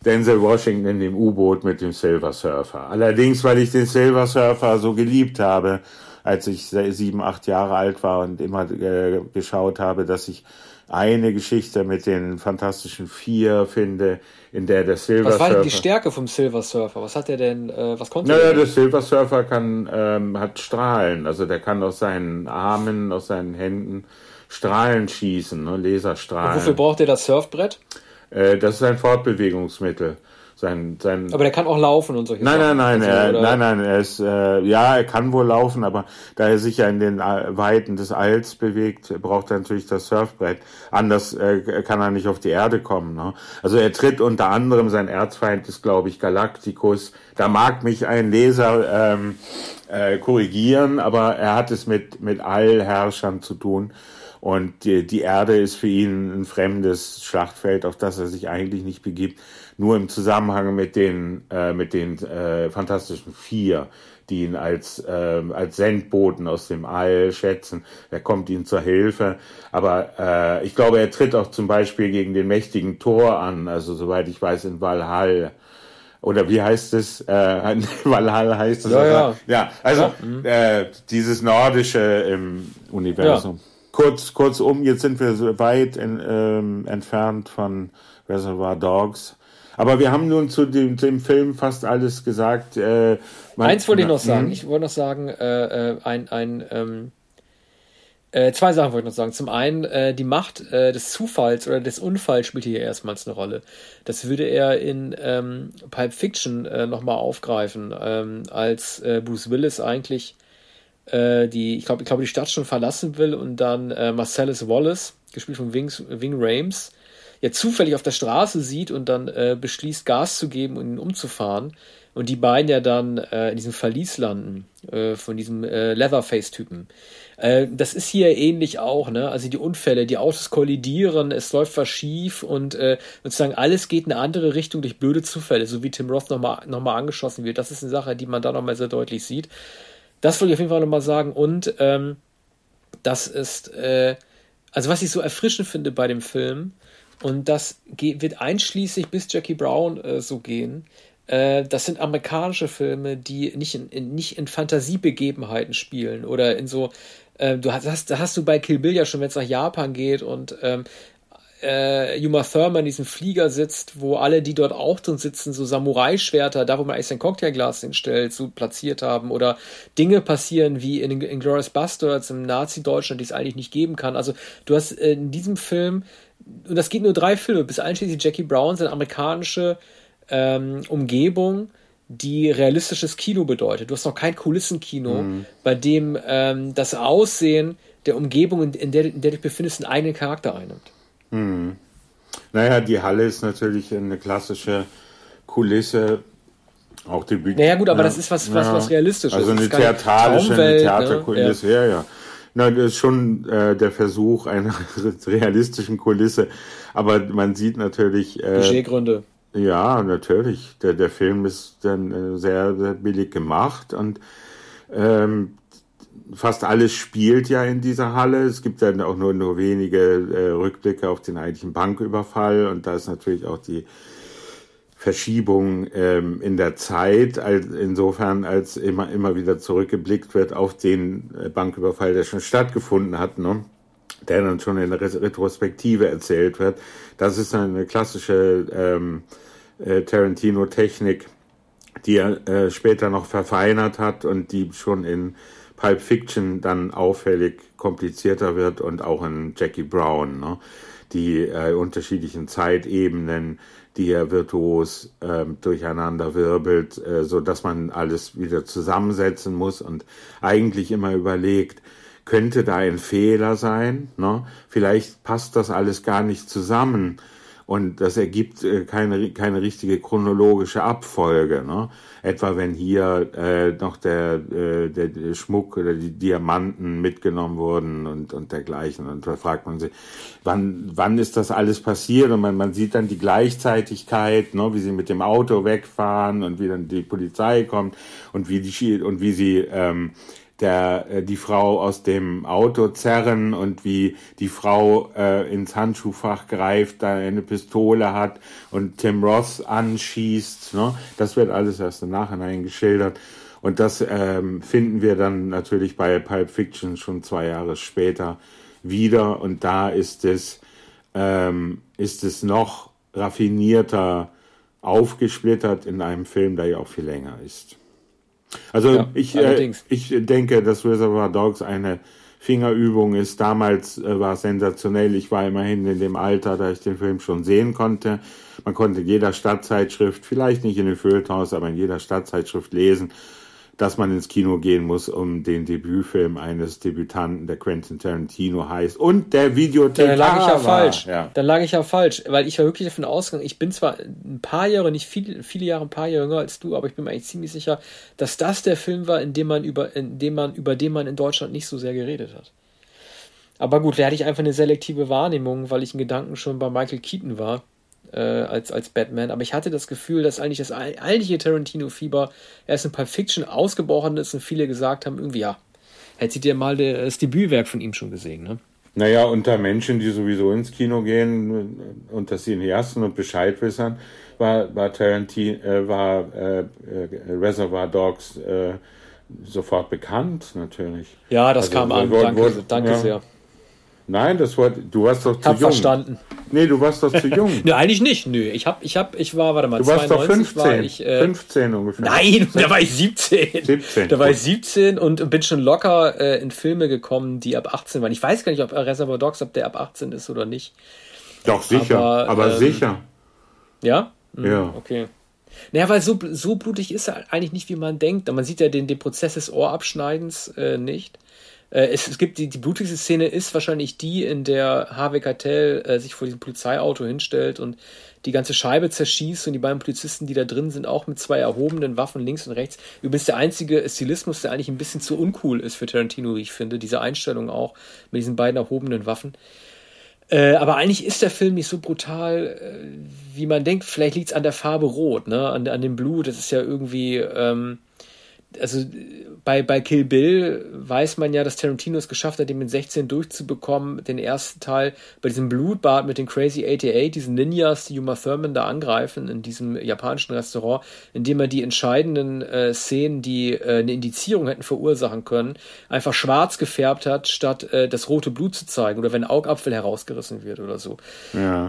Denzel Washington in dem U-Boot mit dem Silver Surfer. Allerdings, weil ich den Silver Surfer so geliebt habe, als ich sieben, acht Jahre alt war und immer äh, geschaut habe, dass ich eine Geschichte mit den Fantastischen Vier finde, in der der Silver Surfer... Was war denn die Stärke vom Silver Surfer? Was hat er denn, äh, was konnte naja, er der Silver Surfer kann, ähm, hat Strahlen, also der kann aus seinen Armen, aus seinen Händen Strahlen schießen, ne, Laserstrahlen. Und wofür braucht er das Surfbrett? Äh, das ist ein Fortbewegungsmittel. Sein, sein aber der kann auch laufen und solche nein, Sachen. Nein, nein, also, er, nein, nein, er ist, äh, ja, er kann wohl laufen, aber da er sich ja in den äh, Weiten des Alls bewegt, braucht er natürlich das Surfbrett. Anders äh, kann er nicht auf die Erde kommen. Ne? Also er tritt unter anderem, sein Erzfeind ist, glaube ich, Galacticus. Da mag mich ein Leser ähm, äh, korrigieren, aber er hat es mit, mit Allherrschern zu tun. Und die, die Erde ist für ihn ein fremdes Schlachtfeld, auf das er sich eigentlich nicht begibt, nur im Zusammenhang mit den, äh, mit den äh, Fantastischen Vier, die ihn als, äh, als Sendboten aus dem All schätzen. Er kommt ihnen zur Hilfe. Aber äh, ich glaube, er tritt auch zum Beispiel gegen den mächtigen Thor an, also soweit ich weiß, in Valhall oder wie heißt es? Äh, Valhalla heißt es. Ja, ja. ja also ja. Mhm. Äh, dieses Nordische im Universum. Ja. Kurz, kurzum, jetzt sind wir so weit in, ähm, entfernt von Reservoir Dogs. Aber wir haben nun zu dem, dem Film fast alles gesagt. Äh, man, Eins wollte ich noch sagen. Hm? Ich wollte noch sagen, äh, äh, ein, ein ähm, äh, zwei Sachen wollte ich noch sagen. Zum einen, äh, die Macht äh, des Zufalls oder des Unfalls spielt hier erstmals eine Rolle. Das würde er in ähm, Pulp Fiction äh, nochmal aufgreifen, ähm, als äh, Bruce Willis eigentlich äh, die, ich glaube, ich glaube, die Stadt schon verlassen will und dann äh, Marcellus Wallace, gespielt von Wings, Wing Rames, ja zufällig auf der Straße sieht und dann äh, beschließt, Gas zu geben und ihn umzufahren. Und die beiden ja dann äh, in diesem Verlies landen äh, von diesem äh, Leatherface-Typen. Äh, das ist hier ähnlich auch, ne? Also die Unfälle, die Autos kollidieren, es läuft was schief und äh, sozusagen alles geht in eine andere Richtung durch blöde Zufälle, so wie Tim Roth nochmal noch mal angeschossen wird. Das ist eine Sache, die man da nochmal sehr deutlich sieht. Das wollte ich auf jeden Fall nochmal sagen. Und ähm, das ist, äh, also was ich so erfrischend finde bei dem Film, und das wird einschließlich bis Jackie Brown äh, so gehen, äh, das sind amerikanische Filme, die nicht in, in, nicht in Fantasiebegebenheiten spielen oder in so, äh, du hast, hast du bei Kill Bill ja schon, wenn es nach Japan geht und ähm, äh, Uma Thurman in diesem Flieger sitzt, wo alle, die dort auch drin sitzen, so Samurai-Schwerter, da wo man eigentlich sein Cocktailglas hinstellt, so platziert haben oder Dinge passieren wie in, in Glorious Bastards im Nazi-Deutschland, die es eigentlich nicht geben kann. Also du hast äh, in diesem Film, und das geht nur drei Filme, bis einschließlich Jackie Brown, seine amerikanische ähm, Umgebung, die realistisches Kino bedeutet. Du hast noch kein Kulissenkino, mhm. bei dem ähm, das Aussehen der Umgebung, in der, in der du dich befindest, einen eigenen Charakter einnimmt. Hm. Naja, die Halle ist natürlich eine klassische Kulisse, auch die Bühne. Naja, gut, aber ja. das ist was, was, ja. was realistisches. Also eine theatralische eine ne? Theaterkulisse, ne? ja. ja, ja. Na, das ist schon äh, der Versuch einer realistischen Kulisse. Aber man sieht natürlich. Äh, Budgetgründe. Ja, natürlich. Der, der Film ist dann äh, sehr, sehr billig gemacht und ähm, fast alles spielt ja in dieser Halle. Es gibt dann auch nur, nur wenige äh, Rückblicke auf den eigentlichen Banküberfall und da ist natürlich auch die Verschiebung ähm, in der Zeit, als, insofern als immer, immer wieder zurückgeblickt wird auf den äh, Banküberfall, der schon stattgefunden hat, ne? Der dann schon in der Retrospektive erzählt wird. Das ist eine klassische ähm, äh, Tarantino-Technik, die er äh, später noch verfeinert hat und die schon in Pulp Fiction dann auffällig komplizierter wird und auch in Jackie Brown. Ne? Die äh, unterschiedlichen Zeitebenen, die er virtuos äh, durcheinander wirbelt, äh, so dass man alles wieder zusammensetzen muss und eigentlich immer überlegt, könnte da ein Fehler sein? Ne? Vielleicht passt das alles gar nicht zusammen und das ergibt äh, keine, keine richtige chronologische Abfolge. Ne? Etwa wenn hier äh, noch der, äh, der Schmuck oder die Diamanten mitgenommen wurden und, und dergleichen. Und da fragt man sich, wann, wann ist das alles passiert? Und man, man sieht dann die Gleichzeitigkeit, ne, wie sie mit dem Auto wegfahren und wie dann die Polizei kommt und wie die und wie sie ähm, der äh, die Frau aus dem Auto zerren und wie die Frau äh, ins Handschuhfach greift, da eine Pistole hat und Tim Ross anschießt. Ne? Das wird alles erst im Nachhinein geschildert. Und das ähm, finden wir dann natürlich bei Pulp Fiction schon zwei Jahre später wieder. Und da ist es, ähm, ist es noch raffinierter aufgesplittert in einem Film, der ja auch viel länger ist. Also ja, ich, äh, ich denke, dass Reservoir Dogs eine Fingerübung ist. Damals äh, war es sensationell. Ich war immerhin in dem Alter, da ich den Film schon sehen konnte. Man konnte in jeder Stadtzeitschrift, vielleicht nicht in den Feuilletons, aber in jeder Stadtzeitschrift lesen, dass man ins Kino gehen muss, um den Debütfilm eines Debütanten, der Quentin Tarantino heißt. Und der Videothek. Da lag ich ja falsch. Ja. Da lag ich ja falsch, weil ich war wirklich davon ausgegangen, ich bin zwar ein paar Jahre, nicht viele, viele Jahre, ein paar Jahre jünger als du, aber ich bin mir eigentlich ziemlich sicher, dass das der Film war, in dem man über, in dem man, über den man in Deutschland nicht so sehr geredet hat. Aber gut, da hatte ich einfach eine selektive Wahrnehmung, weil ich in Gedanken schon bei Michael Keaton war äh, als, als Batman. Aber ich hatte das Gefühl, dass eigentlich das eigentliche Tarantino-Fieber erst in Pulp Fiction ausgebrochen ist und viele gesagt haben, irgendwie, ja, hättet ihr mal das Debütwerk von ihm schon gesehen, ne? Naja, unter Menschen, die sowieso ins Kino gehen und das Cineasten und Bescheid wissen, war, war Tarantino, äh, war äh, äh, Reservoir Dogs äh, sofort bekannt, natürlich. Ja, das also, kam an. Wurde, danke, wurde, danke ja. sehr. Nein, das war, du warst doch zu hab jung. verstanden. Nee, du warst doch zu jung. Nö, eigentlich nicht. Nö, ich hab, ich hab, ich war, warte mal, du warst 92 doch 15. War ich, äh, 15 ungefähr. Nein, da war ich 17. 17. Da war ich 17 und bin schon locker äh, in Filme gekommen, die ab 18 waren. Ich weiß gar nicht, ob Reservoir Dogs, ob der ab 18 ist oder nicht. Doch, sicher. Aber, aber ähm, sicher. Ja? Hm, ja. Okay. Naja, weil so, so blutig ist er eigentlich nicht, wie man denkt. Man sieht ja den, den Prozess des Ohrabschneidens äh, nicht. Äh, es, es, gibt die, die blutigste Szene ist wahrscheinlich die, in der Harvey Keitel äh, sich vor diesem Polizeiauto hinstellt und die ganze Scheibe zerschießt und die beiden Polizisten, die da drin sind, auch mit zwei erhobenen Waffen links und rechts. Übrigens der einzige Stilismus, der eigentlich ein bisschen zu uncool ist für Tarantino, wie ich finde. Diese Einstellung auch mit diesen beiden erhobenen Waffen. Äh, aber eigentlich ist der Film nicht so brutal, äh, wie man denkt. Vielleicht liegt es an der Farbe Rot, ne? an, an dem Blut. Das ist ja irgendwie. Ähm, also bei, bei Kill Bill weiß man ja, dass Tarantino es geschafft hat, den mit 16 durchzubekommen, den ersten Teil bei diesem Blutbad mit den Crazy 88, diesen Ninjas, die Uma Thurman da angreifen in diesem japanischen Restaurant, indem er die entscheidenden äh, Szenen, die äh, eine Indizierung hätten verursachen können, einfach schwarz gefärbt hat, statt äh, das rote Blut zu zeigen oder wenn ein Augapfel herausgerissen wird oder so. Ja.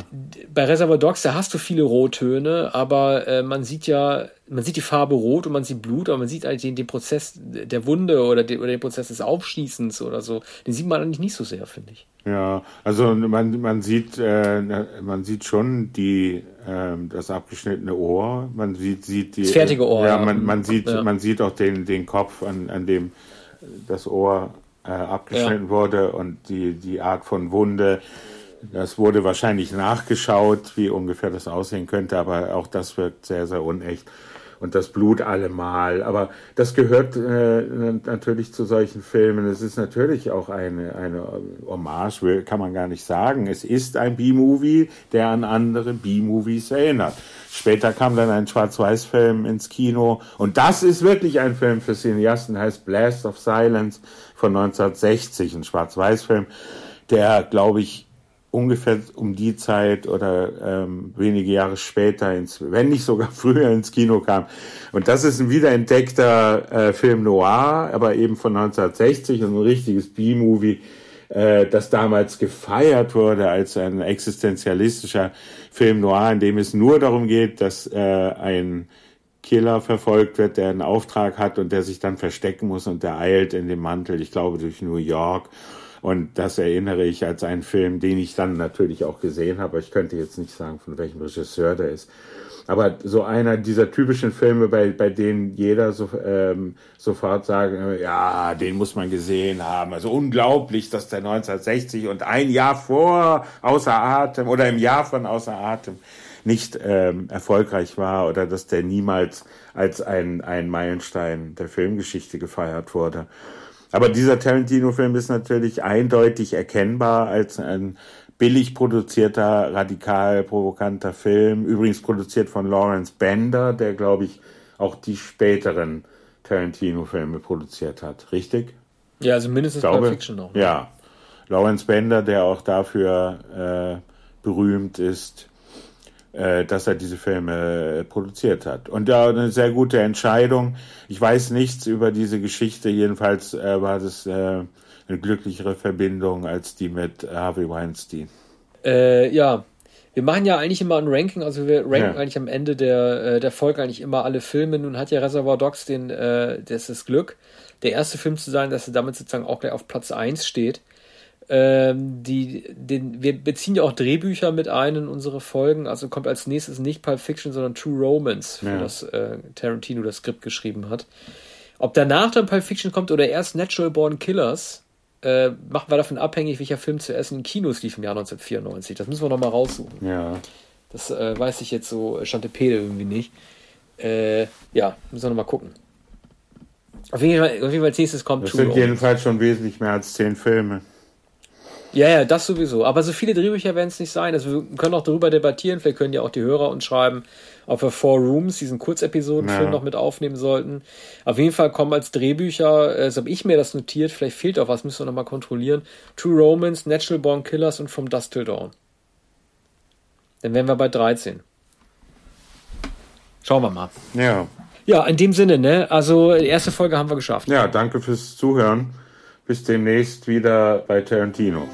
Bei Reservoir Dogs, da hast du viele Rottöne, aber äh, man sieht ja man sieht die Farbe rot und man sieht Blut, aber man sieht eigentlich den, den Prozess der Wunde oder den, oder den Prozess des Aufschießens oder so. Den sieht man eigentlich nicht so sehr, finde ich. Ja, also man, man sieht äh, man sieht schon die äh, das abgeschnittene Ohr, man sieht sieht die das fertige Ohr. Ja, man, man sieht ja. man sieht auch den den Kopf an, an dem das Ohr äh, abgeschnitten ja. wurde und die die Art von Wunde Das wurde wahrscheinlich nachgeschaut, wie ungefähr das aussehen könnte, aber auch das wirkt sehr, sehr unecht und das Blut allemal. Aber das gehört äh, natürlich zu solchen Filmen. Es ist natürlich auch eine, eine Hommage, kann man gar nicht sagen. Es ist ein B-Movie, der an andere B-Movies erinnert. Später kam dann ein Schwarz-Weiß-Film ins Kino und das ist wirklich ein Film für Cineasten, heißt Blast of Silence von 1960, ein Schwarz-Weiß-Film, der, glaube ich, ungefähr um die Zeit oder ähm, wenige Jahre später, ins, wenn nicht sogar früher ins Kino kam. Und das ist ein wiederentdeckter äh, Film Noir, aber eben von 1960 und ein richtiges B-Movie, äh, das damals gefeiert wurde als ein existenzialistischer Film Noir, in dem es nur darum geht, dass äh, ein Killer verfolgt wird, der einen Auftrag hat und der sich dann verstecken muss und der eilt in dem Mantel, ich glaube, durch New York und das erinnere ich als einen Film, den ich dann natürlich auch gesehen habe. Ich könnte jetzt nicht sagen, von welchem Regisseur der ist. Aber so einer dieser typischen Filme, bei, bei denen jeder so, ähm, sofort sagen, ja, den muss man gesehen haben. Also unglaublich, dass der 1960 und ein Jahr vor Außer Atem oder im Jahr von Außer Atem nicht ähm, erfolgreich war oder dass der niemals als ein, ein Meilenstein der Filmgeschichte gefeiert wurde. Aber dieser Tarantino-Film ist natürlich eindeutig erkennbar als ein billig produzierter, radikal provokanter Film. Übrigens produziert von Lawrence Bender, der, glaube ich, auch die späteren Tarantino-Filme produziert hat. Richtig? Ja, also mindestens Pulp Fiction noch. Ne? Ja. Lawrence Bender, der auch dafür äh, berühmt ist, dass er diese Filme äh, produziert hat. Und ja, eine sehr gute Entscheidung. Ich weiß nichts über diese Geschichte. Jedenfalls äh, war das äh, eine glücklichere Verbindung als die mit Harvey Weinstein. Äh, ja, wir machen ja eigentlich immer ein Ranking, also wir ranken ja. eigentlich am Ende der, äh, der Folge eigentlich immer alle Filme. Nun hat ja Reservoir Dogs den, äh, das ist Glück, der erste Film zu sein, dass er damit sozusagen auch gleich auf Platz 1 steht. Ähm, die, den, wir beziehen ja auch Drehbücher mit ein in unsere Folgen. Also kommt als nächstes nicht Pulp Fiction, sondern True Romance, für ja. das äh, Tarantino das Skript geschrieben hat. Ob danach dann Pulp Fiction kommt oder erst Natural Born Killers, äh, machen wir davon abhängig, welcher Film zuerst in Kinos lief im Jahr 1994. Das müssen wir nochmal raussuchen. Ja. Das äh, weiß ich jetzt so Chantepede irgendwie nicht. Äh, ja, müssen wir nochmal gucken. Auf jeden, Fall, auf jeden Fall als nächstes kommt Das True sind Romance. jedenfalls schon wesentlich mehr als zehn Filme. Ja, ja, das sowieso. Aber so viele Drehbücher werden es nicht sein. Also wir können auch darüber debattieren. Vielleicht können ja auch die Hörer uns schreiben, ob wir Four Rooms, diesen Kurzepisodenfilm, ja. noch mit aufnehmen sollten. Auf jeden Fall kommen als Drehbücher, äh, so habe ich mir das notiert, vielleicht fehlt auch was, müssen wir nochmal kontrollieren. True Romance, Natural Born Killers und From Dust Till Dawn. Dann wären wir bei 13. Schauen wir mal. Ja. Ja, in dem Sinne, ne? Also, die erste Folge haben wir geschafft. Ja, danke fürs Zuhören. Bis demnächst wieder bei Tarantino.